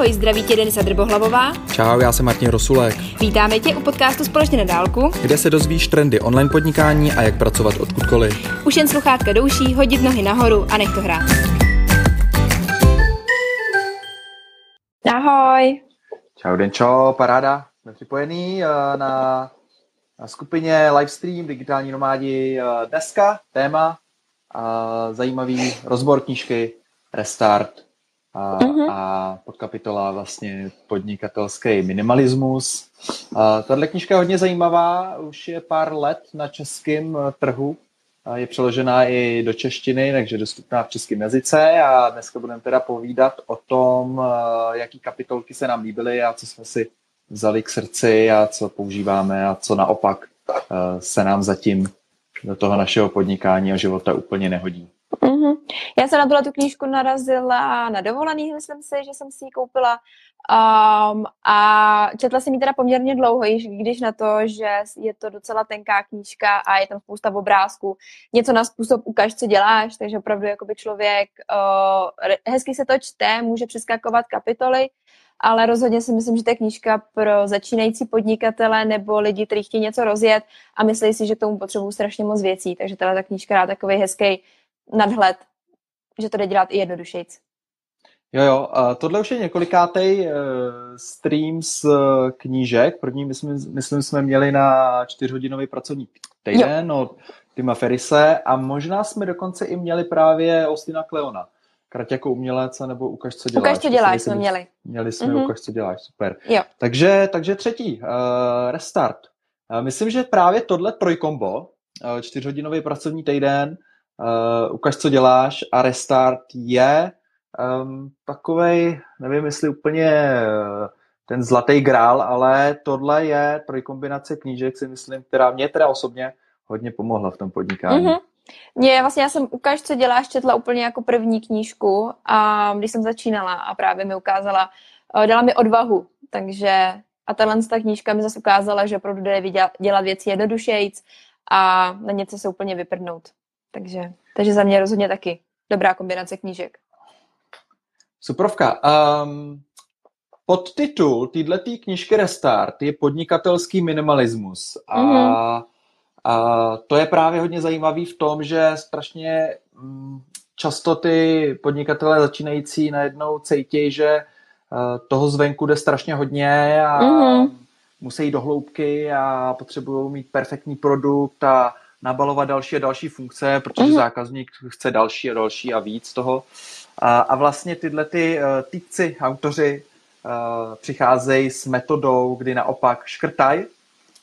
Ahoj, zdraví tě Denisa Drbohlavová. Čau, já jsem Martin Rosulek. Vítáme tě u podcastu Společně na dálku, kde se dozvíš trendy online podnikání a jak pracovat odkudkoliv. Už jen sluchátka douší, hodit nohy nahoru a nech to hrát. Ahoj. Čau Denčo, paráda. Jsme připojení eh, na, na skupině Livestream Digitální nomádi eh, dneska. Téma a zajímavý rozbor knížky Restart a, uh-huh. a podkapitola vlastně podnikatelský minimalismus. A tahle knižka je hodně zajímavá, už je pár let na českém eh, trhu, a je přeložená i do češtiny, takže dostupná v českém jazyce a dneska budeme teda povídat o tom, eh, jaký kapitolky se nám líbily a co jsme si vzali k srdci a co používáme a co naopak eh, se nám zatím do toho našeho podnikání a života úplně nehodí. Mm-hmm. Já jsem na tuhle tu knížku narazila na dovolený, myslím si, že jsem si ji koupila um, a četla jsem ji teda poměrně dlouho, již když na to, že je to docela tenká knížka a je tam spousta obrázků. Něco na způsob ukaž, co děláš, takže opravdu jakoby člověk uh, hezky se to čte, může přeskakovat kapitoly, ale rozhodně si myslím, že to je knížka pro začínající podnikatele nebo lidi, kteří chtějí něco rozjet a myslí si, že k tomu potřebují strašně moc věcí. Takže tahle ta knížka dá takový hezký nadhled, že to jde dělat i jednodušejc. Jo, jo, a tohle už je několikátej uh, stream z uh, knížek. První, myslím, myslím, jsme měli na čtyřhodinový pracovní týden jo. od Tima Ferise a možná jsme dokonce i měli právě Ostina Kleona. Krát jako umělec, nebo ukaž, co děláš. Ukaž, co děláš, jsme měli. Měli jsme mm-hmm. ukaž, co děláš, super. Jo. Takže, takže třetí, uh, restart. Uh, myslím, že právě tohle trojkombo, uh, čtyřhodinový pracovní týden, uh, ukaž, co děláš a restart je um, takovej, nevím, jestli úplně uh, ten zlatý grál, ale tohle je trojkombinace knížek, si myslím, která mě teda osobně hodně pomohla v tom podnikání. Mm-hmm. Mě vlastně, já jsem ukáž, co děláš, četla úplně jako první knížku a když jsem začínala a právě mi ukázala, uh, dala mi odvahu, takže a tahle ta knížka mi zase ukázala, že opravdu jde dělat věci jednodušejc a na něco se úplně vyprdnout. Takže, takže za mě rozhodně taky dobrá kombinace knížek. Suprovka. Um, podtitul této knižky Restart je podnikatelský minimalismus. A, mm-hmm. a to je právě hodně zajímavý v tom, že strašně um, často ty podnikatelé začínající najednou cítí, že uh, toho zvenku jde strašně hodně a mm-hmm. musí jít do hloubky a potřebují mít perfektní produkt a nabalovat další a další funkce, protože mm-hmm. zákazník chce další a další a víc toho. A, a vlastně tyhle ty uh, týpci, autoři uh, přicházejí s metodou, kdy naopak škrtají,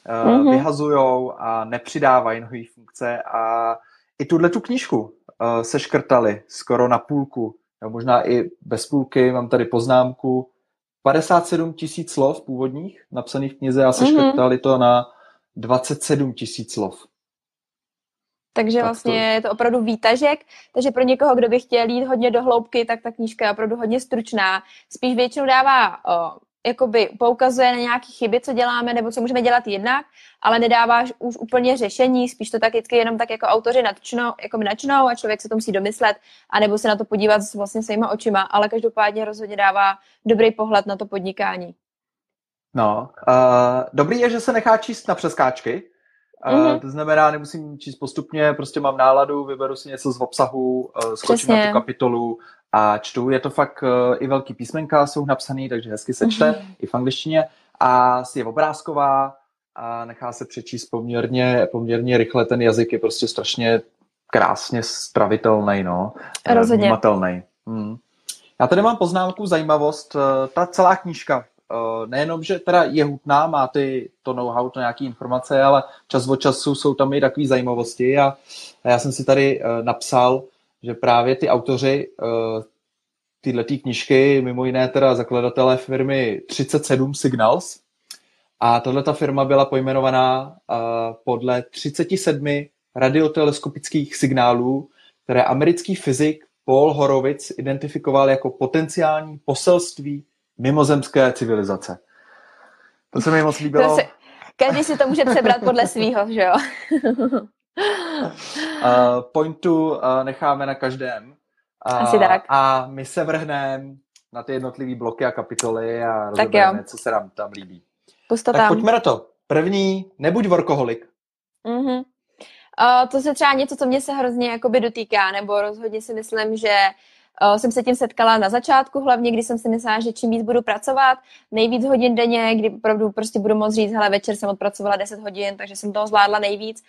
mm-hmm. vyhazujou a nepřidávají nové funkce a i tuhle tu knížku se škrtali skoro na půlku, nebo možná i bez půlky, mám tady poznámku, 57 tisíc slov původních napsaných v knize a se mm-hmm. škrtali to na 27 tisíc slov. Takže vlastně je to opravdu výtažek, takže pro někoho, kdo by chtěl jít hodně do hloubky, tak ta knížka je opravdu hodně stručná. Spíš většinou dává, o, jakoby poukazuje na nějaké chyby, co děláme, nebo co můžeme dělat jinak, ale nedává už úplně řešení, spíš to tak vždycky jenom tak jako autoři natčnou, jako načnou a člověk se to musí domyslet, anebo se na to podívat s vlastně svýma očima, ale každopádně rozhodně dává dobrý pohled na to podnikání. No, uh, dobrý je, že se nechá číst na přeskáčky, Mm-hmm. To znamená, nemusím číst postupně, prostě mám náladu, vyberu si něco z obsahu, eh, skočím Přesně. na tu kapitolu a čtu. Je to fakt eh, i velký písmenka, jsou napsaný, takže hezky se čte, mm-hmm. i v angličtině. A je obrázková a nechá se přečíst poměrně, poměrně rychle. Ten jazyk je prostě strašně krásně stravitelný, no. Eh, Rozhodně. Hmm. Já tady mám poznámku, zajímavost. Ta celá knížka nejenom, že teda je hutná, má ty, to know-how, to nějaké informace, ale čas od času jsou tam i takové zajímavosti a, a já jsem si tady uh, napsal, že právě ty autoři uh, tyhle tý knižky, mimo jiné teda zakladatelé firmy 37 Signals, a tahle ta firma byla pojmenovaná uh, podle 37 radioteleskopických signálů, které americký fyzik Paul Horowitz identifikoval jako potenciální poselství mimozemské civilizace. To se mi moc líbilo. Se, každý si to může přebrat podle svýho, že jo? uh, pointu uh, necháme na každém. Uh, Asi tak. A my se vrhneme na ty jednotlivé bloky a kapitoly a rozebereme, co se nám tam líbí. Pusto tak tam. pojďme na to. První, nebuď workoholik. Mm-hmm. Uh, to se třeba něco, co mě se hrozně jakoby dotýká, nebo rozhodně si myslím, že uh, jsem se tím setkala na začátku, hlavně když jsem si myslela, že čím víc budu pracovat, nejvíc hodin denně, kdy opravdu prostě budu moct říct, hele, večer jsem odpracovala 10 hodin, takže jsem toho zvládla nejvíc,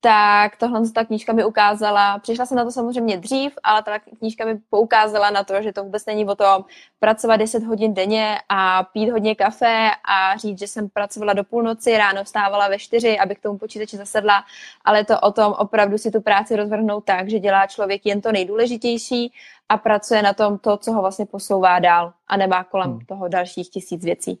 tak tohle ta knížka mi ukázala, přišla jsem na to samozřejmě dřív, ale ta knížka mi poukázala na to, že to vůbec není o tom pracovat 10 hodin denně a pít hodně kafe a říct, že jsem pracovala do půlnoci, ráno vstávala ve 4, abych k tomu počítači zasedla, ale to o tom opravdu si tu práci rozvrhnout tak, že dělá člověk jen to nejdůležitější a pracuje na tom to, co ho vlastně posouvá dál a nemá kolem hmm. toho dalších tisíc věcí.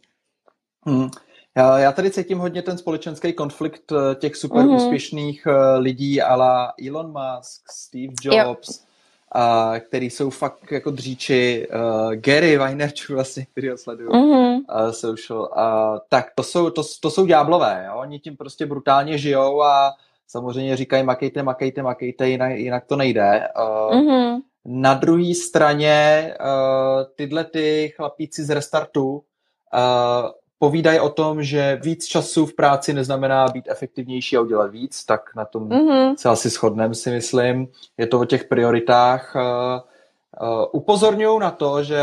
Hmm. Já, já tady cítím hodně ten společenský konflikt eh, těch super mm-hmm. úspěšných eh, lidí, ale Elon Musk, Steve Jobs, a, který jsou fakt jako dříči, uh, Gary Vaynerchuk vlastně, který ho sleduju, mm-hmm. uh, social, uh, tak to jsou, to, to jsou ďáblové, jo? oni tím prostě brutálně žijou a samozřejmě říkají makejte, makejte, makejte, jinak, jinak to nejde. Uh, mm-hmm. Na druhé straně uh, tyhle ty chlapíci z Restartu uh, povídají o tom, že víc času v práci neznamená být efektivnější a udělat víc, tak na tom mm-hmm. se asi shodneme, si myslím. Je to o těch prioritách. Uh, uh, upozorňuji na to, že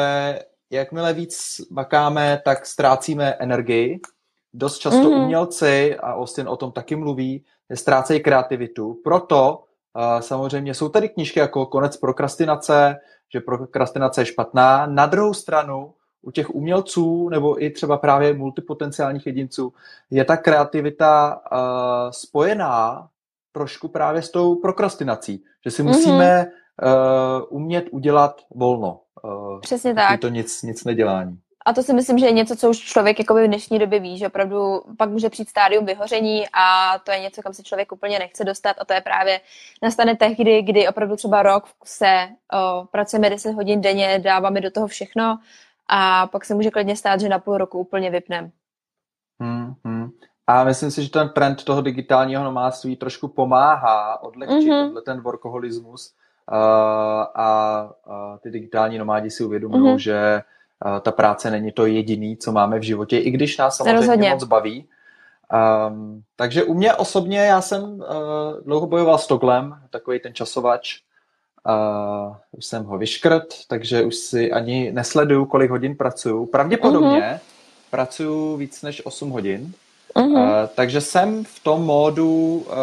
jakmile víc makáme, tak ztrácíme energii. Dost často mm-hmm. umělci, a Austin o tom taky mluví, ztrácejí kreativitu. Proto uh, samozřejmě jsou tady knížky jako Konec prokrastinace, že prokrastinace je špatná. Na druhou stranu u těch umělců nebo i třeba právě multipotenciálních jedinců je ta kreativita uh, spojená trošku právě s tou prokrastinací, že si musíme mm-hmm. uh, umět udělat volno. Uh, Přesně tak. to nic, nic nedělání. A to si myslím, že je něco, co už člověk jako v dnešní době ví, že opravdu pak může přijít stádium vyhoření a to je něco, kam se člověk úplně nechce dostat a to je právě nastane tehdy, kdy opravdu třeba rok se o, pracujeme 10 hodin denně, dáváme do toho všechno a pak se může klidně stát, že na půl roku úplně vypnem. Hmm, hmm. A myslím si, že ten trend toho digitálního nomádství trošku pomáhá odlehčit mm-hmm. ten workoholismus uh, a uh, ty digitální nomádi si uvědomují, mm-hmm. že ta práce není to jediný, co máme v životě, i když nás samozřejmě Rozhodně. moc baví. Um, takže u mě osobně, já jsem uh, dlouho bojoval s Toglem, takový ten časovač, Uh, už jsem ho vyškrt, takže už si ani nesleduju, kolik hodin pracuju. Pravděpodobně uh-huh. pracuju víc než 8 hodin. Uh-huh. Uh, takže jsem v tom módu, uh,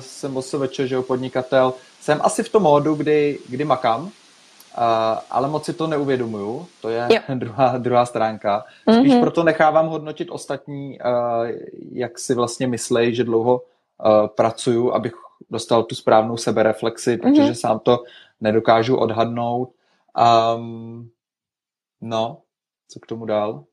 jsem OSVČ, že podnikatel, jsem asi v tom módu, kdy, kdy makám, ale moc si to neuvědomuju, to je druhá, druhá stránka. Spíš uh-huh. proto nechávám hodnotit ostatní, jak si vlastně myslej, že dlouho uh, pracuju, abych dostal tu správnou sebereflexi, protože mm-hmm. sám to nedokážu odhadnout. Um, no, co k tomu dál?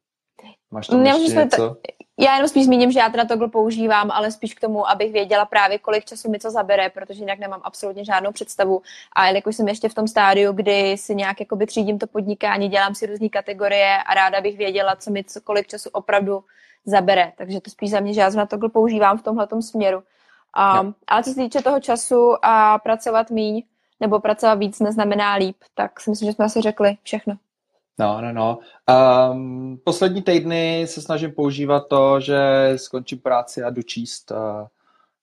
Máš tam ještě něco? Já jenom spíš zmíním, že já teda tohle používám, ale spíš k tomu, abych věděla právě, kolik času mi to zabere, protože jinak nemám absolutně žádnou představu. A jelikož jsem ještě v tom stádiu, kdy si nějak jakoby třídím to podnikání, dělám si různé kategorie a ráda bych věděla, co mi co, kolik času opravdu zabere. Takže to spíš za mě, že já na tohle používám v tomhle směru. Um, ale co se týče toho času a pracovat míň nebo pracovat víc neznamená líp, tak si myslím, že jsme asi řekli všechno. No, no, no. Um, poslední týdny se snažím používat to, že skončím práci a jdu číst. A,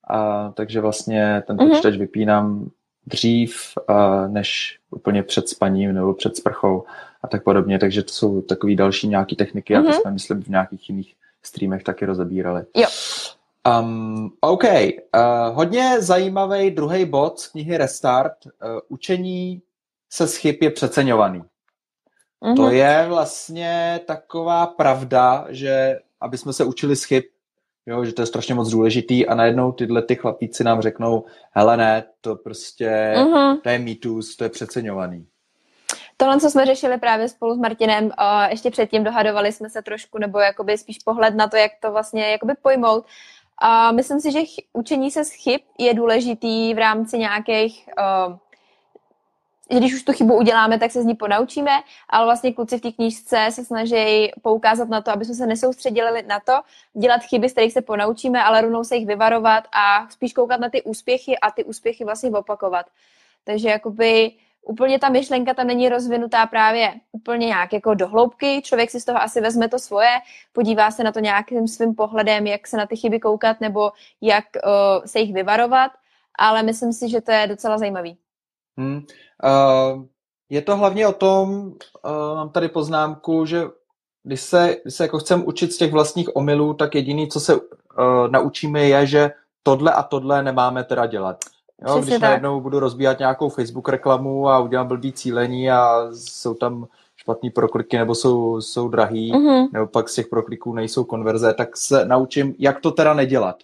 a, takže vlastně ten mhm. počítač mm-hmm. vypínám dřív, a, než úplně před spaním nebo před sprchou a tak podobně. Takže to jsou takové další nějaké techniky mm-hmm. a to jsme, myslím, v nějakých jiných streamech taky rozebírali. Jo. Um, OK, uh, hodně zajímavý druhý bod z knihy Restart. Uh, učení se z chyb je přeceňovaný. Mm-hmm. To je vlastně taková pravda, že aby jsme se učili z chyb, jo, že to je strašně moc důležitý a najednou tyhle ty chlapíci nám řeknou, hele ne, to prostě, mm-hmm. to je mýtus, to je přeceňovaný. Tohle, co jsme řešili právě spolu s Martinem, uh, ještě předtím dohadovali jsme se trošku, nebo jakoby spíš pohled na to, jak to vlastně jakoby pojmout. A myslím si, že ch- učení se z chyb je důležitý v rámci nějakých uh, když už tu chybu uděláme, tak se z ní ponaučíme, ale vlastně kluci v té knížce se snaží poukázat na to, aby jsme se nesoustředili na to, dělat chyby, z kterých se ponaučíme, ale rovnou se jich vyvarovat a spíš koukat na ty úspěchy a ty úspěchy vlastně opakovat. Takže jakoby úplně ta myšlenka tam není rozvinutá právě úplně nějak jako dohloubky. Člověk si z toho asi vezme to svoje, podívá se na to nějakým svým pohledem, jak se na ty chyby koukat nebo jak uh, se jich vyvarovat, ale myslím si, že to je docela zajímavý. Hmm. Uh, je to hlavně o tom, uh, mám tady poznámku, že když se, když se jako chcem učit z těch vlastních omylů, tak jediný, co se uh, naučíme, je, že tohle a tohle nemáme teda dělat. Jo, když tak. najednou budu rozbíhat nějakou Facebook reklamu a udělám blbý cílení a jsou tam špatný prokliky nebo jsou, jsou drahý, mm-hmm. nebo pak z těch prokliků nejsou konverze, tak se naučím, jak to teda nedělat.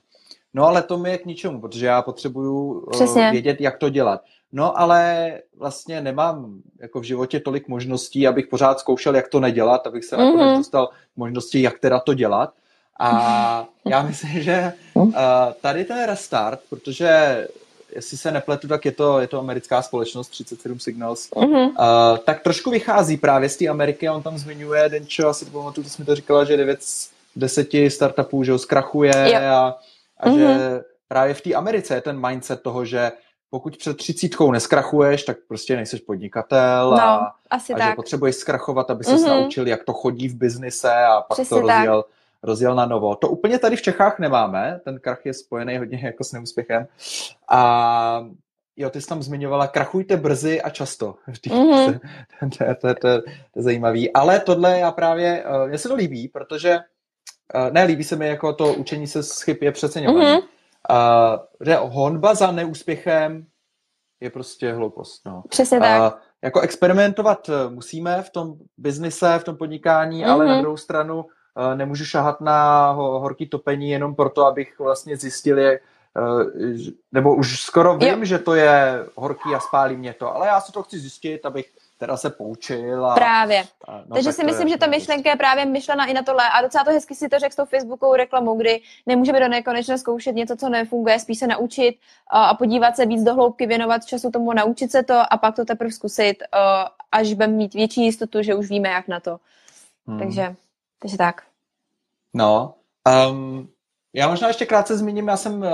No ale to mi je k ničemu, protože já potřebuju uh, vědět, jak to dělat. No ale vlastně nemám jako v životě tolik možností, abych pořád zkoušel, jak to nedělat, abych se mm-hmm. nakonec dostal možnosti, jak teda to dělat. A já myslím, že uh, tady ten restart, protože jestli se nepletu, tak je to, je to americká společnost 37 Signals, mm-hmm. uh, tak trošku vychází právě z té Ameriky, on tam zmiňuje, Denčo, asi to pamatuju, to jsme to říkala, že 9 z 10 startupů, že ho zkrachuje yep. a, a mm-hmm. že mhm. právě v té Americe je ten mindset toho, že pokud před třicítkou neskrachuješ, tak prostě nejseš podnikatel no, a, asi a tak. že potřebuješ zkrachovat, aby se mm-hmm. naučil, jak to chodí v biznise a pak Přesně to rozjel, tak. rozjel na novo. To úplně tady v Čechách nemáme, ten krach je spojený hodně jako s neúspěchem. A jo, ty jsi tam zmiňovala, krachujte brzy a často. Mm-hmm. to, je, to, to, to, to je zajímavý. Ale tohle já právě, uh, mně se to líbí, protože uh, ne, líbí se mi jako to učení se z chyb je přeceňovaný. Mm-hmm Že honba za neúspěchem je prostě hloupost. No. Přesně tak. Uh, jako experimentovat musíme v tom biznise, v tom podnikání, mm-hmm. ale na mhm. druhou stranu uh, nemůžu šahat na ho, horký topení jenom proto, abych vlastně zjistil, je, uh, nebo už skoro vím, jo. že to je horký a spálí mě to, ale já si to chci zjistit, abych teda se poučil. A, právě. A, no, Takže si myslím, je, že ta myšlenka je právě myšlena i na tohle. A docela to hezky si to řekl s tou Facebookovou reklamou, kdy nemůžeme do nekonečna zkoušet něco, co nefunguje, spíš se naučit a podívat se víc do hloubky, věnovat času tomu, naučit se to a pak to teprve zkusit, až budeme mít větší jistotu, že už víme, jak na to. Hmm. Takže, takže tak. No, um, já možná ještě krátce zmíním, já jsem,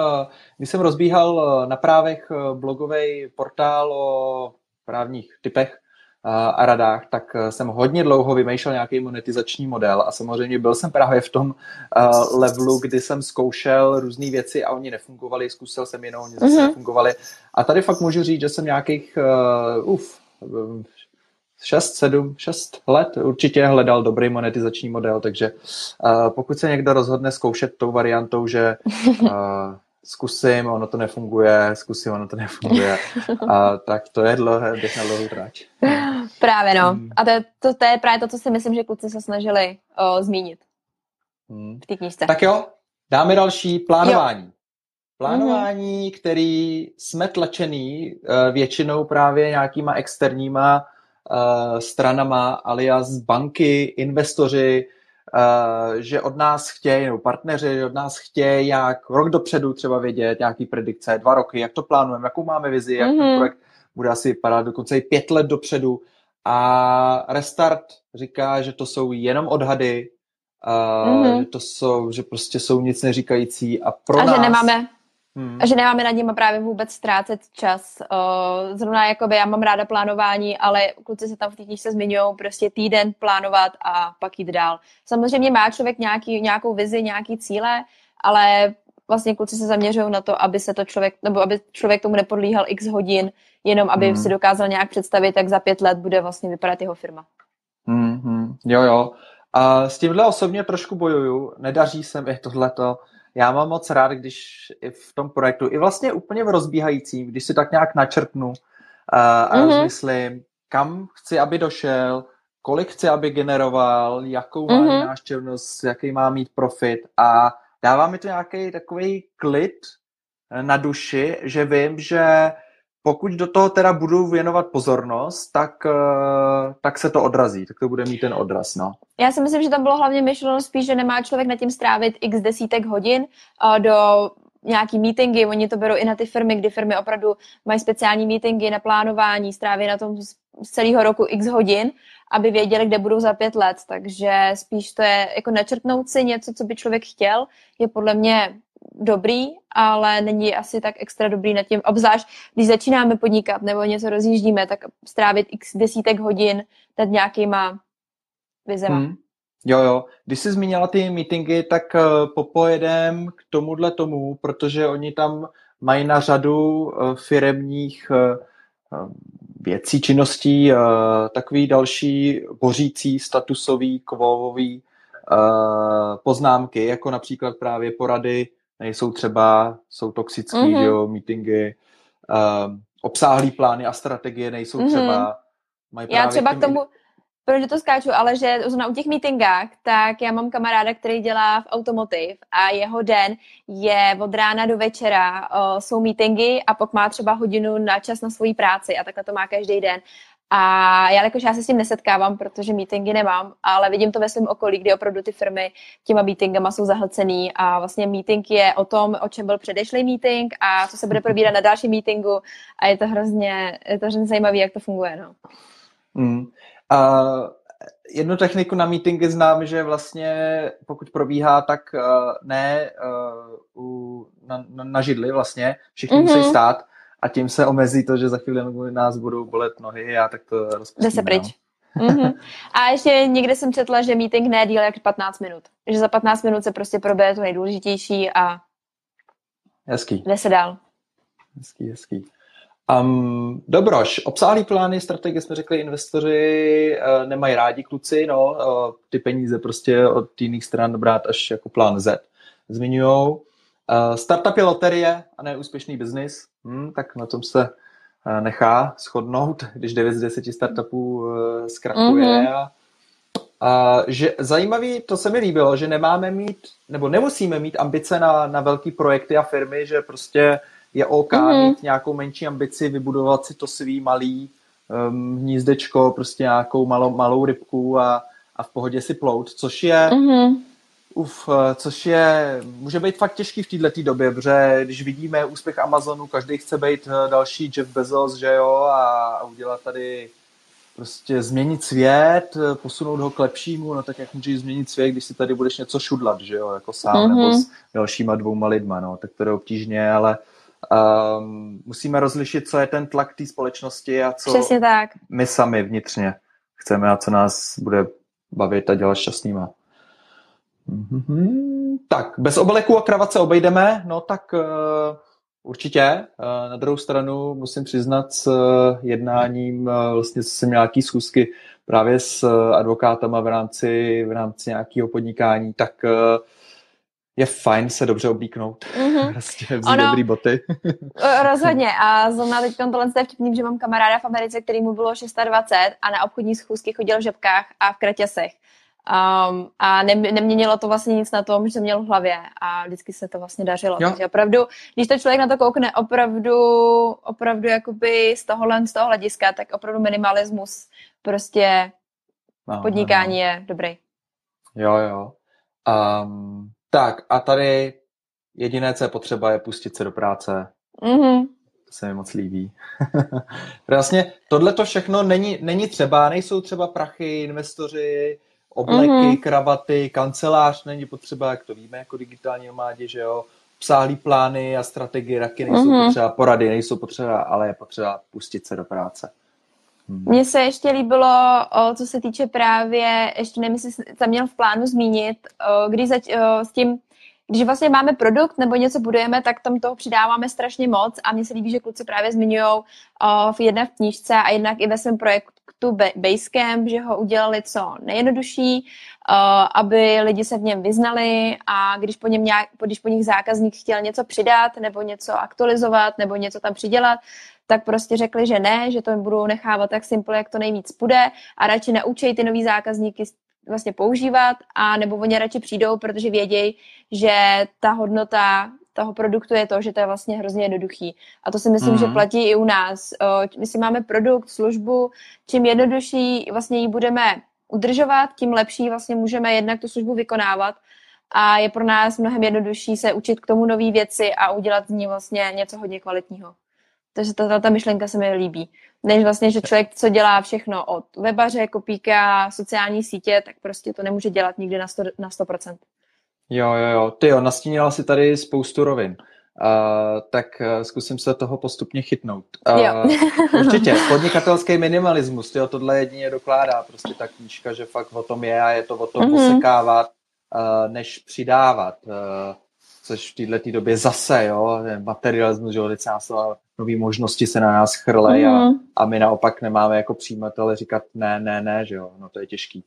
když jsem rozbíhal na právech blogový portál o právních typech, a radách, tak eh, jsem hodně dlouho vymýšlel nějaký monetizační model a samozřejmě byl jsem právě v tom uh, levelu, kdy jsem zkoušel různé věci a oni nefungovali, zkusil jsem jinou, oni zase mm-hmm. nefungovali. A tady fakt můžu říct, že jsem nějakých, uh, uf, 6, 7, 6 let určitě hledal dobrý monetizační model, takže uh, pokud se někdo rozhodne zkoušet tou variantou, že uh, zkusím, ono to nefunguje, zkusím, ono to nefunguje. A tak to je dlouhé, běh na dlouhou tráč. Právě no. Hmm. A to, to, to je právě to, co si myslím, že kluci se snažili o, zmínit hmm. v té knižce. Tak jo, dáme další plánování. Jo. Plánování, mm-hmm. který jsme tlačený uh, většinou právě nějakýma externíma uh, stranama, alias banky, investoři, že od nás chtějí, nebo partneři od nás chtějí jak rok dopředu třeba vědět, nějaký predikce, dva roky, jak to plánujeme, jakou máme vizi, jak mm-hmm. ten mhm. projekt bude asi vypadat dokonce i pět let dopředu. A Restart říká, že to jsou jenom odhady, mm-hmm. že to jsou, že prostě jsou nic neříkající a pro a nás... že nemáme Hmm. A že nemáme nad nimi právě vůbec ztrácet čas. Zrovna jakoby já mám ráda plánování, ale kluci se tam v té knižce zmiňují prostě týden plánovat a pak jít dál. Samozřejmě má člověk nějaký, nějakou vizi, nějaký cíle, ale vlastně kluci se zaměřují na to, aby se to člověk, nebo aby člověk tomu nepodlíhal x hodin, jenom aby hmm. si dokázal nějak představit, jak za pět let bude vlastně vypadat jeho firma. Hmm, hmm. Jo, jo. A s tímhle osobně trošku bojuju. Nedaří se mi tohleto já mám moc rád, když i v tom projektu, i vlastně úplně v rozbíhajícím, když si tak nějak načrtnu uh, a mm-hmm. rozmyslím, kam chci, aby došel, kolik chci, aby generoval, jakou má mm-hmm. náštěvnost, jaký má mít profit a dává mi to nějaký takový klid na duši, že vím, že pokud do toho teda budu věnovat pozornost, tak, eh, tak se to odrazí, tak to bude mít ten odraz, no. Já si myslím, že tam bylo hlavně myšleno spíš, že nemá člověk nad tím strávit x desítek hodin eh, do nějaký meetingy, oni to berou i na ty firmy, kdy firmy opravdu mají speciální meetingy na plánování, stráví na tom z celého roku x hodin, aby věděli, kde budou za pět let. Takže spíš to je jako načrtnout si něco, co by člověk chtěl, je podle mě dobrý, ale není asi tak extra dobrý nad tím, obzvlášť když začínáme podnikat nebo něco rozjíždíme, tak strávit x desítek hodin nad nějakýma vizema. Hmm. Jo, jo. Když jsi zmínila ty meetingy, tak uh, popojedem k tomuhle tomu, protože oni tam mají na řadu uh, firemních uh, věcí, činností, uh, takový další bořící, statusový, kvovový uh, poznámky, jako například právě porady, nejsou třeba, jsou toxický, mm-hmm. jo, meetingy, uh, obsáhlý plány a strategie nejsou mm-hmm. třeba, mají Já třeba k tomu, proč to skáču, ale že na u těch meetingách, tak já mám kamaráda, který dělá v automotiv a jeho den je od rána do večera, jsou meetingy a pak má třeba hodinu na čas na svoji práci a takhle to má každý den. A já jakož já se s tím nesetkávám, protože meetingy nemám, ale vidím to ve svém okolí, kdy opravdu ty firmy těma meetingama jsou zahlcený a vlastně meeting je o tom, o čem byl předešlý meeting a co se bude probírat na dalším meetingu a je to hrozně, je to hrozně zajímavé, jak to funguje. No. Mm. A jednu techniku na meetingy znám, že vlastně pokud probíhá, tak uh, ne uh, u, na, na, na židli vlastně, všichni mm-hmm. musí stát a tím se omezí to, že za chvíli nás budou bolet nohy a tak to rozpustíme. Jde se pryč. No. mm-hmm. A ještě někde jsem četla, že meeting ne díl jak 15 minut. Že za 15 minut se prostě probere to nejdůležitější a hezký. jde se dál. Hezký, hezký. Um, dobroš, obsáhlý plány, strategie jsme řekli, investoři uh, nemají rádi kluci, no, uh, ty peníze prostě od jiných stran brát až jako plán Z. Zmiňujou. Uh, startup je loterie a ne úspěšný biznis, hmm, tak na tom se uh, nechá shodnout, když 9 z 10 startupů uh, zkrachuje. Mm-hmm. A, a že zajímavý, to se mi líbilo, že nemáme mít, nebo nemusíme mít ambice na, na velký projekty a firmy, že prostě je OK mm-hmm. mít nějakou menší ambici, vybudovat si to svý malý um, hnízdečko, prostě nějakou malou, malou rybku a, a v pohodě si plout, což je mm-hmm. Uf, což je, může být fakt těžký v této době, protože když vidíme úspěch Amazonu, každý chce být eh, další Jeff Bezos, že jo, a, a udělat tady prostě změnit svět, eh, posunout ho k lepšímu, no tak jak můžeš změnit svět, když si tady budeš něco šudlat, že jo, jako sám mm-hmm. nebo s dalšíma dvouma lidma, no, tak to je obtížně, ale um, musíme rozlišit, co je ten tlak té společnosti a co Přesně tak. my sami vnitřně chceme a co nás bude bavit a dělat šťastnýma. Mm-hmm. Tak, bez obleku a kravat se obejdeme, no tak uh, určitě. Uh, na druhou stranu musím přiznat s uh, jednáním, uh, vlastně jsem nějaký schůzky právě s uh, advokátama v rámci, v rámci nějakého podnikání, tak uh, je fajn se dobře oblíknout. Mm-hmm. Prostě vzít ono, dobrý boty. rozhodně. A zrovna teď tohle je vtipný, že mám kamaráda v Americe, který mu bylo 620 a na obchodní schůzky chodil v žebkách a v kratěsech. Um, a ne, neměnilo to vlastně nic na tom, že jsem měl v hlavě a vždycky se to vlastně dařilo. Jo. Takže opravdu, když to člověk na to koukne opravdu, opravdu jakoby z tohohle, z toho hlediska, tak opravdu minimalismus prostě no, podnikání no. je dobrý. Jo, jo. Um, tak a tady jediné, co je potřeba, je pustit se do práce. Mm-hmm. To se mi moc líbí. vlastně tohle to všechno není, není třeba, nejsou třeba prachy, investoři, obleky, mm-hmm. kravaty, kancelář není potřeba, jak to víme jako digitální nomádi, že jo, psáhlý plány a strategie raky nejsou mm-hmm. potřeba, porady nejsou potřeba, ale je potřeba pustit se do práce. Hmm. Mně se ještě líbilo, o, co se týče právě, ještě nevím, jestli tam měl v plánu zmínit, o, když zač, o, s tím, když vlastně máme produkt nebo něco budujeme, tak tam toho přidáváme strašně moc a mně se líbí, že kluci právě zmiňují v jedné v knížce a jednak i ve svém projektu Basecamp, že ho udělali co nejjednodušší, aby lidi se v něm vyznali a když po, něm nějak, když po nich zákazník chtěl něco přidat nebo něco aktualizovat nebo něco tam přidělat, tak prostě řekli, že ne, že to budou nechávat tak simple, jak to nejvíc půjde a radši naučej ty nový zákazníky vlastně používat a nebo oni radši přijdou, protože vědějí, že ta hodnota toho produktu je to, že to je vlastně hrozně jednoduchý. A to si myslím, mm-hmm. že mhm. platí i u nás. My si máme produkt, službu, čím jednodušší vlastně ji budeme udržovat, tím lepší vlastně můžeme jednak tu službu vykonávat a je pro nás mnohem jednodušší se učit k tomu nové věci a udělat z ní vlastně něco hodně kvalitního. Takže ta, ta myšlenka se mi líbí. Než vlastně, že člověk, co dělá všechno od webaře, kopíka, sociální sítě, tak prostě to nemůže dělat nikdy na 100%. Na 100%. Jo, jo, jo. Ty jo, nastínila si tady spoustu rovin. Uh, tak uh, zkusím se toho postupně chytnout. Uh, jo. určitě, podnikatelský minimalismus, tyjo, tohle jedině dokládá prostě ta knížka, že fakt o tom je a je to o tom mm-hmm. posekávat, uh, než přidávat. Uh, což v této době zase, jo, materialismus, že jo, nové možnosti se na nás chrlej mm-hmm. a, mhm. a my naopak nemáme jako přijímatele říkat ne, ne, ne, že jo, no to je těžký.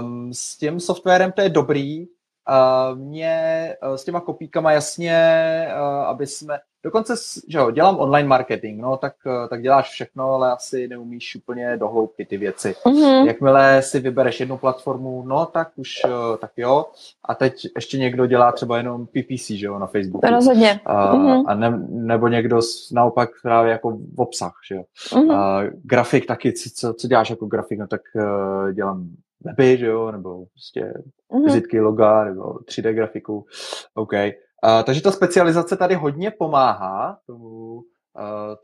Um, s tím softwarem to je dobrý, mě uh, s těma kopíkama jasně, uh, aby jsme, dokonce, že jo, dělám online marketing, no, tak, uh, tak děláš všechno, ale asi neumíš úplně dohloubky ty věci. Mm-hmm. Jakmile si vybereš jednu platformu, no, tak už, tak jo, a teď ještě někdo dělá třeba jenom PPC, že jo, na Facebooku. Rozhodně. Uh, mm-hmm. A ne, nebo někdo naopak právě jako v obsah, že jo. Mm-hmm. Uh, grafik taky, co, co děláš jako grafik, no tak dělám weby, že jo, nebo prostě mm-hmm. vizitky, loga, nebo 3D grafiku. OK. Uh, takže ta specializace tady hodně pomáhá tomu, uh,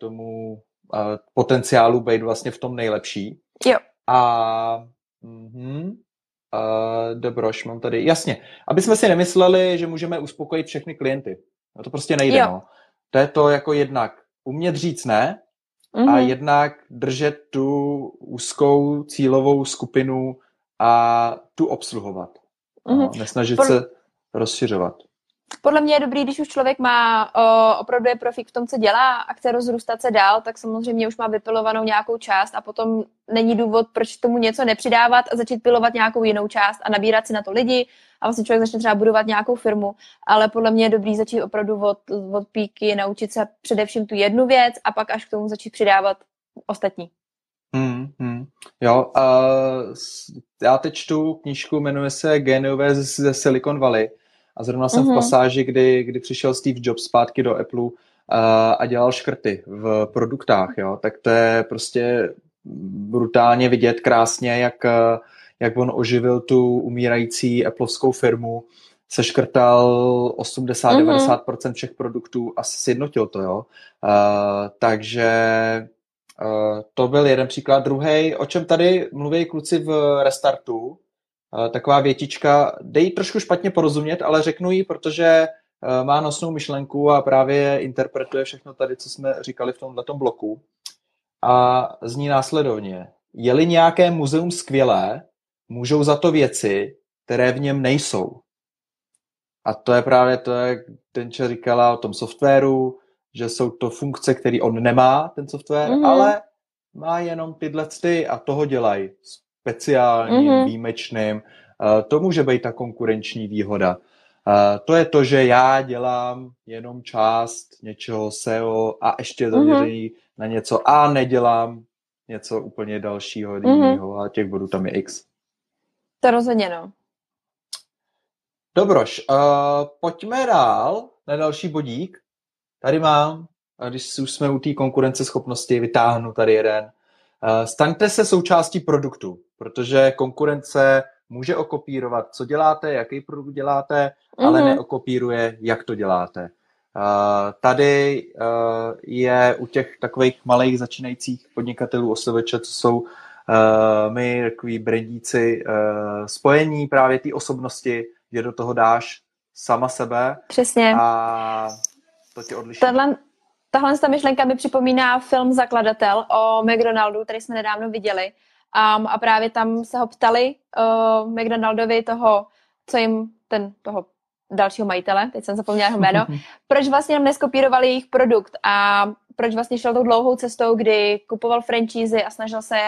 tomu uh, potenciálu být vlastně v tom nejlepší. Jo. A uh-huh, uh, dobroš, mám tady, jasně, aby jsme si nemysleli, že můžeme uspokojit všechny klienty. No to prostě nejde, jo. no. To je to jako jednak umět říct ne, mm-hmm. a mhm. jednak držet tu úzkou cílovou skupinu a tu obsluhovat. Mm-hmm. Nesnažit Pod... se rozšiřovat. Podle mě je dobrý, když už člověk má o, opravdu je profik v tom, co dělá a chce rozrůstat se dál, tak samozřejmě už má vypilovanou nějakou část a potom není důvod, proč tomu něco nepřidávat a začít pilovat nějakou jinou část a nabírat si na to lidi a vlastně člověk začne třeba budovat nějakou firmu, ale podle mě je dobrý začít opravdu od, od píky, naučit se především tu jednu věc a pak až k tomu začít přidávat ostatní. Hmm, hmm. Jo, uh, já teď čtu knížku, jmenuje se Geniové ze Silicon Valley a zrovna jsem uh-huh. v mhm. pasáži, kdy, kdy přišel Steve Jobs zpátky do Apple uh, a dělal škrty v produktách, jo, tak to je prostě brutálně vidět krásně, jak, jak on oživil tu umírající Appleovskou firmu, seškrtal 80-90% uh-huh. všech produktů a sjednotil to, jo. Uh, takže to byl jeden příklad. Druhý, o čem tady mluví kluci v restartu, eh, taková větička, dej trošku špatně porozumět, ale řeknu ji, protože eh, má nosnou myšlenku a právě interpretuje všechno tady, co jsme říkali v tomto bloku. A zní následovně. Je-li nějaké muzeum skvělé, můžou za to věci, které v něm nejsou. A to je právě to, jak Tenče říkala o tom softwaru, že jsou to funkce, které on nemá, ten software, mm-hmm. ale má jenom tyhle ty a toho dělají speciálním, mm-hmm. výjimečným. Uh, to může být ta konkurenční výhoda. Uh, to je to, že já dělám jenom část něčeho SEO a ještě zaměření mm-hmm. na něco a nedělám něco úplně dalšího, mm-hmm. jiného a těch bodů tam je x. To rozhodně, no. Dobroš, uh, pojďme dál na další bodík. Tady mám, a když už jsme u té konkurenceschopnosti, vytáhnu tady jeden. Staňte se součástí produktu, protože konkurence může okopírovat, co děláte, jaký produkt děláte, mm-hmm. ale mhm. neokopíruje, jak to děláte. Tady je u těch takových malých začínajících podnikatelů OSVČ, co jsou my, takový brandíci, spojení právě té osobnosti, že do toho dáš sama sebe. Přesně. A to tě odliší. Tahle, tahle ta myšlenka mi připomíná film Zakladatel o McDonaldu, který jsme nedávno viděli. Um, a právě tam se ho ptali uh, McDonaldovi toho, co jim ten, toho dalšího majitele, teď jsem zapomněla jeho jméno, proč vlastně neskopírovali jejich produkt a proč vlastně šel tou dlouhou cestou, kdy kupoval franchise a snažil se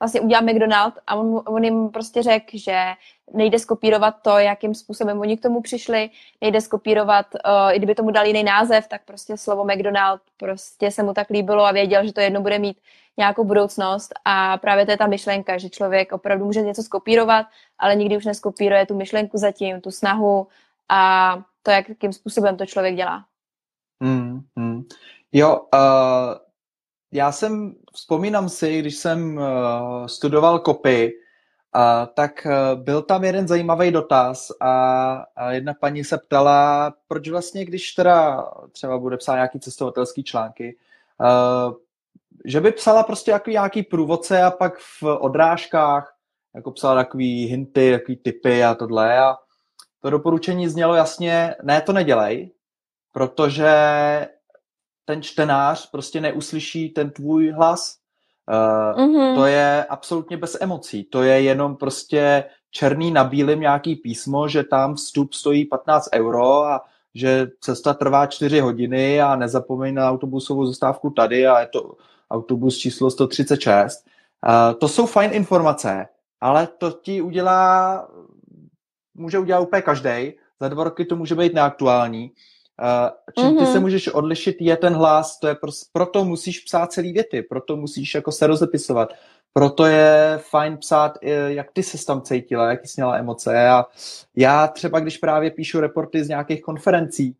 vlastně udělat McDonald a on, on jim prostě řekl, že nejde skopírovat to, jakým způsobem oni k tomu přišli, nejde skopírovat, uh, i kdyby tomu dal jiný název, tak prostě slovo McDonald prostě se mu tak líbilo a věděl, že to jedno bude mít nějakou budoucnost. A právě to je ta myšlenka, že člověk opravdu může něco skopírovat, ale nikdy už neskopíruje tu myšlenku zatím, tu snahu a to, jakým způsobem to člověk dělá. Hmm, hmm. Jo, uh, já jsem, vzpomínám si, když jsem uh, studoval kopy, uh, tak uh, byl tam jeden zajímavý dotaz a, a jedna paní se ptala, proč vlastně, když teda třeba bude psát nějaký cestovatelský články, uh, že by psala prostě jako nějaký průvodce a pak v odrážkách jako psala takový hinty, takový typy a tohle a to doporučení znělo jasně, ne, to nedělej, protože ten čtenář prostě neuslyší ten tvůj hlas. Uh, mm-hmm. To je absolutně bez emocí. To je jenom prostě černý na bílým nějaký písmo, že tam vstup stojí 15 euro a že cesta trvá 4 hodiny a nezapomeň na autobusovou zastávku tady a je to autobus číslo 136. Uh, to jsou fajn informace, ale to ti udělá, může udělat úplně každý. Za dva roky to může být neaktuální. Uh, čím mm-hmm. ty se mhm. můžeš odlišit, je ten hlas, to je pros, proto musíš psát celý věty, proto musíš jako se rozepisovat, proto je fajn psát, jak ty se tam cítila, jaký jsi měla emoce. A já třeba, když právě píšu reporty z nějakých konferencí,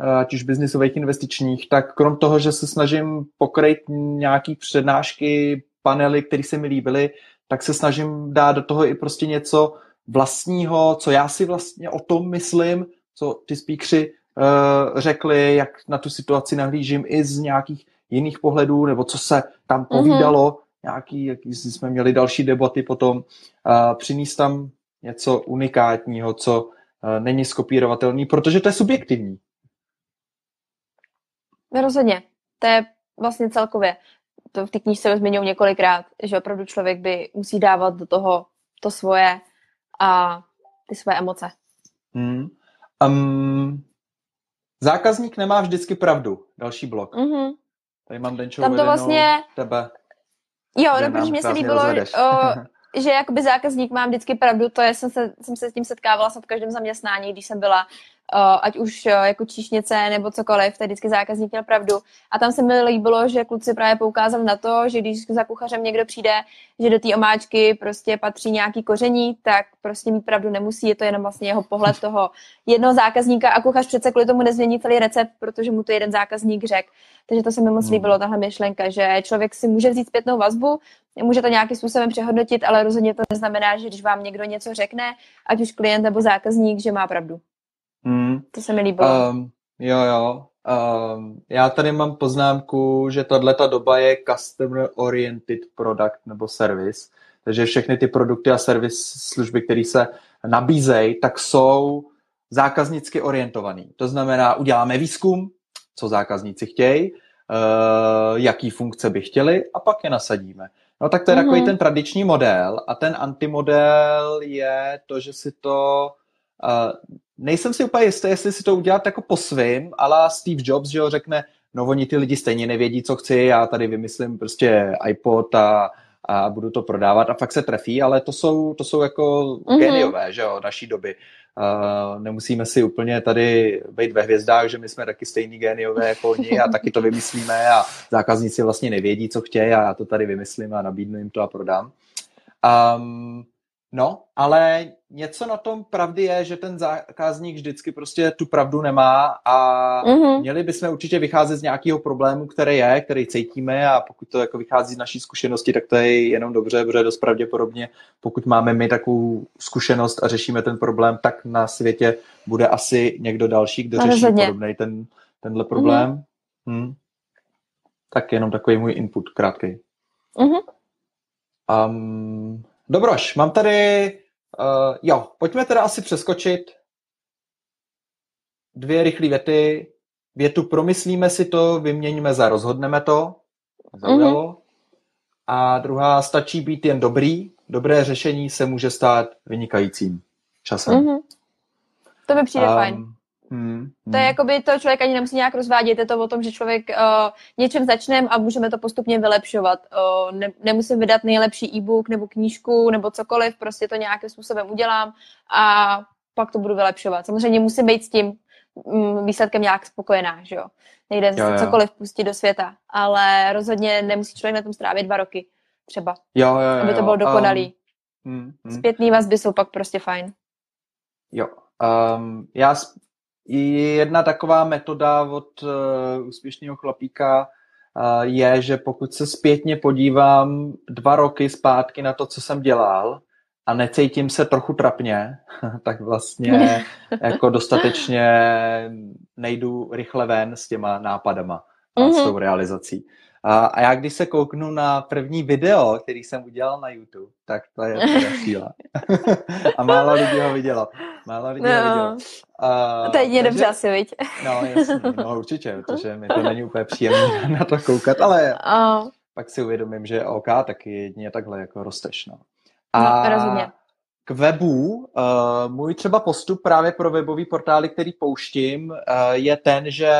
eh, ať už biznisových, investičních, tak krom toho, že se snažím pokrýt nějaký přednášky, panely, které se mi líbily, tak se snažím dát do toho i prostě něco vlastního, co já si vlastně o tom myslím, co ty speakři uh, řekli, jak na tu situaci nahlížím i z nějakých jiných pohledů, nebo co se tam mhm. povídalo, mm-hmm. nějaký, jaký jsme měli další debaty potom, uh, přinést tam něco unikátního, co uh, není skopírovatelný, protože to je subjektivní. Rozhodně. To je vlastně celkově to v té knížce zmiňují několikrát, že opravdu člověk by musí dávat do toho to svoje a ty své emoce. Hmm. Um, zákazník nemá vždycky pravdu. Další blok. Mm-hmm. Tady mám Denčou Tam to vlastně... tebe. Jo, protože mě se líbilo, o, že jakoby zákazník má vždycky pravdu, to je, jsem se, jsem se s tím setkávala jsem v každém zaměstnání, když jsem byla ať už jako číšnice nebo cokoliv, tak vždycky zákazník měl pravdu. A tam se mi líbilo, že kluci právě poukázali na to, že když za kuchařem někdo přijde, že do té omáčky prostě patří nějaký koření, tak prostě mít pravdu nemusí, je to jenom vlastně jeho pohled toho jednoho zákazníka a kuchař přece kvůli tomu nezmění celý recept, protože mu to jeden zákazník řekl. Takže to se mi moc hmm. líbilo, tahle myšlenka, že člověk si může vzít zpětnou vazbu, může to nějakým způsobem přehodnotit, ale rozhodně to neznamená, že když vám někdo něco řekne, ať už klient nebo zákazník, že má pravdu. Hmm. To se mi líbilo. Um, jo, jo. Um, já tady mám poznámku, že tato doba je customer oriented product nebo service, takže všechny ty produkty a servis služby, které se nabízejí, tak jsou zákaznicky orientovaný. To znamená, uděláme výzkum, co zákazníci chtějí, uh, jaký funkce by chtěli a pak je nasadíme. No tak to je mm-hmm. takový ten tradiční model a ten antimodel je to, že si to uh, nejsem si úplně jistý, jestli si to udělat jako po svým, ale Steve Jobs, že ho řekne, no oni ty lidi stejně nevědí, co chci, já tady vymyslím prostě iPod a, a budu to prodávat a fakt se trefí, ale to jsou, to jsou jako mm-hmm. geniové, že jo, naší doby. Uh, nemusíme si úplně tady být ve hvězdách, že my jsme taky stejný géniové jako oni a taky to vymyslíme a zákazníci vlastně nevědí, co chtějí a já to tady vymyslím a nabídnu jim to a prodám. Um, No, ale něco na tom pravdy je, že ten zákazník vždycky prostě tu pravdu nemá a mm-hmm. měli bychom určitě vycházet z nějakého problému, který je, který cítíme a pokud to jako vychází z naší zkušenosti, tak to je jenom dobře, protože dost pravděpodobně, pokud máme my takovou zkušenost a řešíme ten problém, tak na světě bude asi někdo další, kdo řeší podobný ten, tenhle problém. Mm-hmm. Hmm. Tak jenom takový můj input krátký. Mm-hmm. Um, Dobroš, mám tady, uh, jo, pojďme teda asi přeskočit dvě rychlé věty. Větu promyslíme si to, vyměníme za rozhodneme to. Zaujalo. Mm-hmm. A druhá, stačí být jen dobrý. Dobré řešení se může stát vynikajícím časem. Mm-hmm. To mi přijde um, fajn. Hmm, To je jako by to člověk ani nemusí nějak rozvádět, je to o tom, že člověk uh, něčem začne a můžeme to postupně vylepšovat. Uh, ne, nemusím vydat nejlepší e-book nebo knížku nebo cokoliv, prostě to nějakým způsobem udělám a pak to budu vylepšovat. Samozřejmě musím být s tím um, výsledkem nějak spokojená, že jo. Nejde jo, jo. cokoliv pustit do světa, ale rozhodně nemusí člověk na tom strávit dva roky třeba, jo, jo, jo, aby to bylo dokonalý. Um, hmm, hmm. Zpětný vazby jsou pak prostě fajn. Jo, um, já Jedna taková metoda od uh, úspěšného chlapíka uh, je, že pokud se zpětně podívám dva roky zpátky na to, co jsem dělal a necítím se trochu trapně, tak vlastně jako dostatečně nejdu rychle ven s těma nápadama. mm-hmm. s tou realizací. A, a já když se kouknu na první video, který jsem udělal na YouTube, tak to je síla. a málo lidí ho vidělo. Málo lidí no. ho vidělo. A, to je jedině dobře asi, viď? no, jasně, no určitě, protože mi to není úplně příjemné na to koukat, ale oh. pak si uvědomím, že OK, taky jedině takhle jako rosteš. No. A no, rozumím. K webu, uh, můj třeba postup právě pro webový portály, který pouštím, uh, je ten, že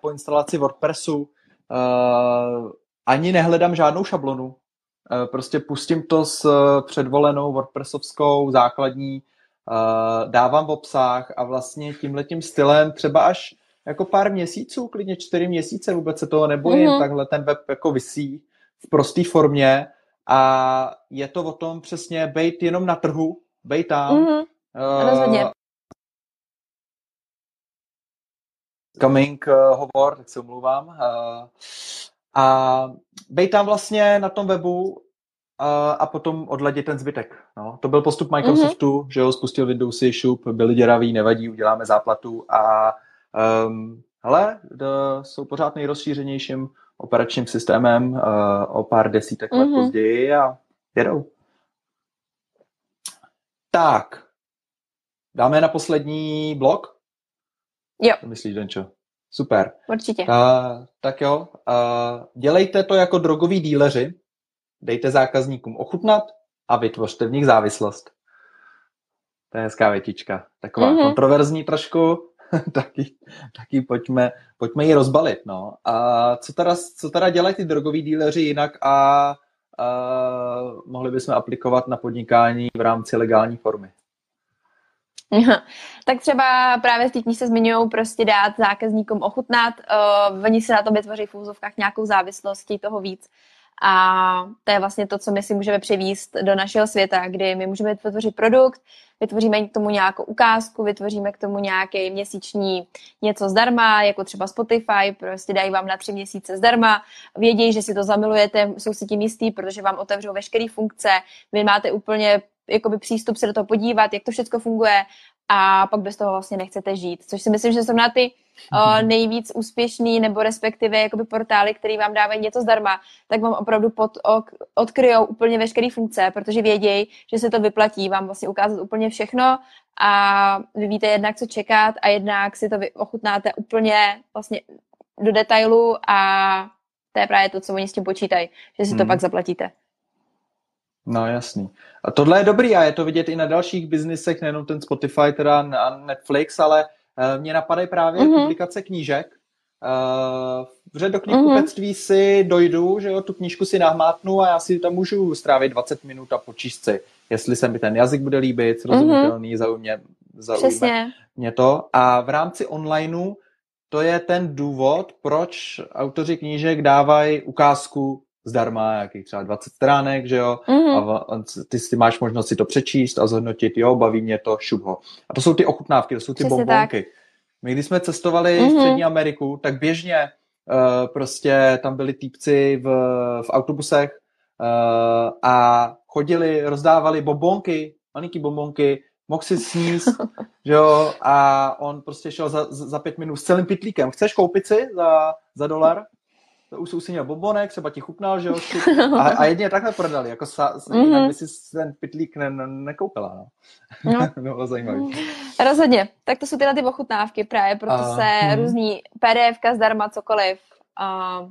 po instalaci WordPressu Uh, ani nehledám žádnou šablonu. Uh, prostě pustím to s uh, předvolenou WordPressovskou základní, uh, dávám v obsah a vlastně tímhletím stylem třeba až jako pár měsíců, klidně čtyři měsíce, vůbec se toho nebojím, mm-hmm. takhle ten web jako vysí v prosté formě a je to o tom přesně být jenom na trhu, být tam. Mm-hmm. Uh, coming uh, hovor, tak se omlouvám. Uh, a bej tam vlastně na tom webu uh, a potom odladit ten zbytek. No. To byl postup Microsoftu, mm-hmm. že jo, spustil Windowsy, šup, byli děraví, nevadí, uděláme záplatu a um, hele, jsou pořád nejrozšířenějším operačním systémem uh, o pár desítek let mm-hmm. později a jedou. Tak, dáme na poslední blok? Jo. Co myslíš, Denčo? Super. Určitě. Uh, tak jo, uh, dělejte to jako drogoví díleři, dejte zákazníkům ochutnat a vytvořte v nich závislost. To je hezká větička. Taková mm-hmm. kontroverzní trošku, taky, taky pojďme, pojďme ji rozbalit. No. A co teda, co teda dělají ty drogoví díleři jinak a, a mohli bychom aplikovat na podnikání v rámci legální formy? tak třeba právě v té knize zmiňují prostě dát zákazníkům ochutnat, uh, oni si na to vytvoří v úzovkách nějakou závislost, toho víc. A to je vlastně to, co my si můžeme převíst do našeho světa, kdy my můžeme vytvořit produkt, vytvoříme k tomu nějakou ukázku, vytvoříme k tomu nějaký měsíční něco zdarma, jako třeba Spotify, prostě dají vám na tři měsíce zdarma, vědí, že si to zamilujete, jsou si tím jistý, protože vám otevřou veškeré funkce, vy máte úplně jakoby přístup se do toho podívat, jak to všechno funguje a pak bez toho vlastně nechcete žít. Což si myslím, že jsou na ty uh, nejvíc úspěšný nebo respektive jakoby portály, které vám dávají něco zdarma, tak vám opravdu pod, ok, odkryjou úplně veškeré funkce, protože vědějí, že se to vyplatí vám vlastně ukázat úplně všechno a vy víte jednak, co čekat a jednak si to vy ochutnáte úplně vlastně do detailu a to je právě to, co oni s tím počítají, že si hmm. to pak zaplatíte. No jasný. A tohle je dobrý a je to vidět i na dalších biznisech, nejenom ten Spotify, teda na Netflix, ale uh, mě napadají právě mm-hmm. publikace knížek. Uh, že do knihkupectví mm-hmm. si dojdu, že jo, tu knížku si nahmátnu a já si tam můžu strávit 20 minut a počíst si, jestli se mi ten jazyk bude líbit, srozumitelný, mm-hmm. zaujme, zaujme mě to. A v rámci onlineu to je ten důvod, proč autoři knížek dávají ukázku zdarma, jakých třeba 20 stránek, že jo, mm-hmm. a ty si máš možnost si to přečíst a zhodnotit, jo, baví mě to, šup ho. A to jsou ty ochutnávky, to jsou ty Přesně bombonky. Tak. My když jsme cestovali mm-hmm. v Střední Ameriku, tak běžně uh, prostě tam byli týpci v, v autobusech uh, a chodili, rozdávali bombonky, malinký bombonky, mohl si sníst, že jo, a on prostě šel za, za pět minut s celým pitlíkem. Chceš koupit si za, za dolar? Už už si měl bobonek, třeba ti chutnal, že jo, a, a jedině takhle prodali, jako sa, mm-hmm. jinak by si ten pitlík ne, ne, nekoupila, no. No. Bylo zajímavý. Rozhodně, tak to jsou tyhle ty ochutnávky právě, proto uh, se mm. různí PDF, zdarma, cokoliv. Uh...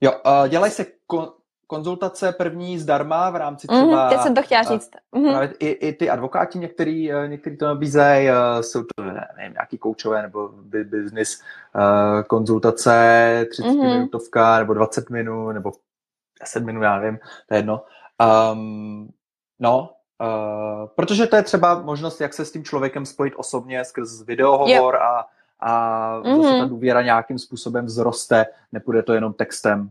Jo, dělají se kon, konzultace první zdarma v rámci mhm, třeba... Mm, teď jsem to chtěla říct. Mm. I, i ty advokáti některý, eh, některý to nabízejí, eh, jsou to nevím, nějaký koučové nebo business eh, konzultace, 30 mm. minutovka nebo 20 minut nebo 10 minut, já nevím, to je jedno. Um, no, Uh, protože to je třeba možnost, jak se s tím člověkem spojit osobně skrz videohovor yep. a, a mm-hmm. zase ta důvěra nějakým způsobem vzroste, nepůjde to jenom textem.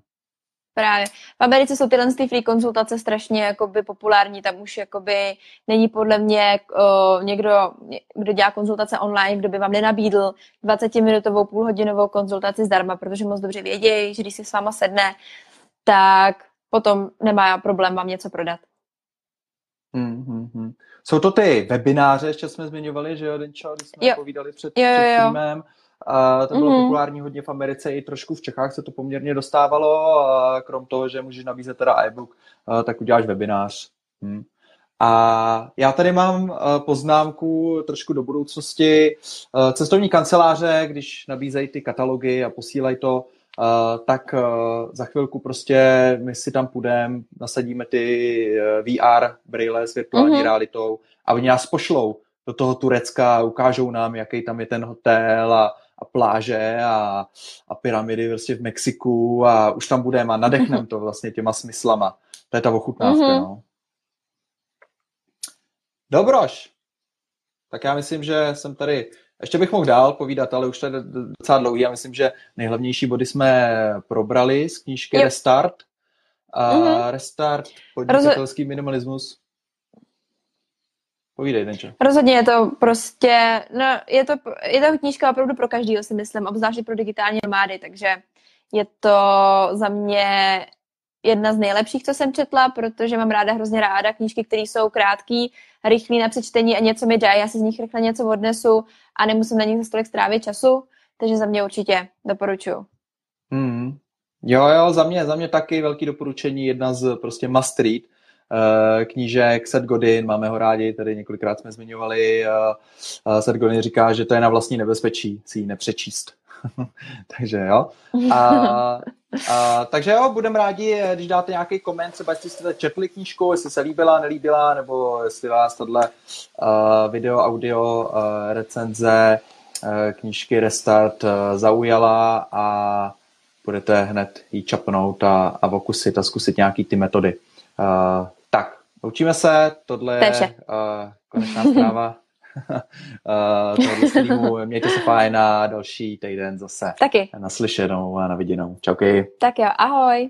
Právě. V Americe jsou tyhle ty free konzultace strašně jakoby populární, tam už jakoby není podle mě uh, někdo, kdo dělá konzultace online, kdo by vám nenabídl 20-minutovou, půlhodinovou konzultaci zdarma, protože moc dobře vědějí, že když si s váma sedne, tak potom nemá problém vám něco prodat. Hmm, hmm, hmm. Jsou to ty webináře, ještě jsme zmiňovali, že jo, Denčo, když jsme jo. povídali před, jo, jo, před streamem. A to bylo mm-hmm. populární hodně v Americe, i trošku v Čechách se to poměrně dostávalo. A krom toho, že můžeš nabízet teda e-book, tak uděláš webinář. Hmm. A já tady mám poznámku trošku do budoucnosti. Cestovní kanceláře, když nabízejí ty katalogy a posílají to, tak za chvilku prostě my si tam půjdeme, nasadíme ty VR brýle s virtuální mm-hmm. realitou a oni nás pošlou do toho Turecka a ukážou nám, jaký tam je ten hotel a, a pláže a, a pyramidy prostě v Mexiku a už tam budeme a nadechneme to vlastně těma smyslama. To je ta ochutnávka, mm-hmm. no. Dobroš. Tak já myslím, že jsem tady, ještě bych mohl dál povídat, ale už to je docela dlouhý. Já myslím, že nejhlavnější body jsme probrali z knížky yep. Restart. A mm-hmm. Restart, podnikatelský minimalismus. Povídej, Denče. Rozhodně je to prostě, no, je to, je to knížka opravdu pro každýho, si myslím, obzvlášť pro digitální nomády, takže je to za mě jedna z nejlepších, co jsem četla, protože mám ráda hrozně ráda knížky, které jsou krátké, rychlé na přečtení a něco mi dají, já si z nich rychle něco odnesu a nemusím na nich za tolik strávit času, takže za mě určitě doporučuji. Mm. Jo, jo, za mě, za mě taky velký doporučení, jedna z prostě must read, knížek Seth Godin, máme ho rádi, tady několikrát jsme zmiňovali. Uh, Seth Godin říká, že to je na vlastní nebezpečí si ji nepřečíst. takže jo. A, a, takže jo, budeme rádi, když dáte nějaký koment, třeba jestli jste četli knížku, jestli se líbila, nelíbila, nebo jestli vás tohle uh, video, audio, uh, recenze uh, knížky Restart uh, zaujala a budete hned jí čapnout a, a okusit a zkusit nějaký ty metody. Uh, tak, učíme se, tohle je uh, konečná zpráva uh, tohle streamu. Mějte se fajn a další týden zase. Taky. Naslyšenou a naviděnou. Čauky. Tak jo, ahoj.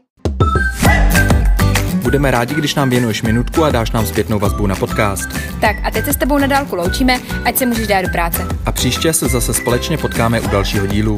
Budeme rádi, když nám věnuješ minutku a dáš nám zpětnou vazbu na podcast. Tak a teď se s tebou na dálku loučíme, ať se můžeš dát do práce. A příště se zase společně potkáme u dalšího dílu.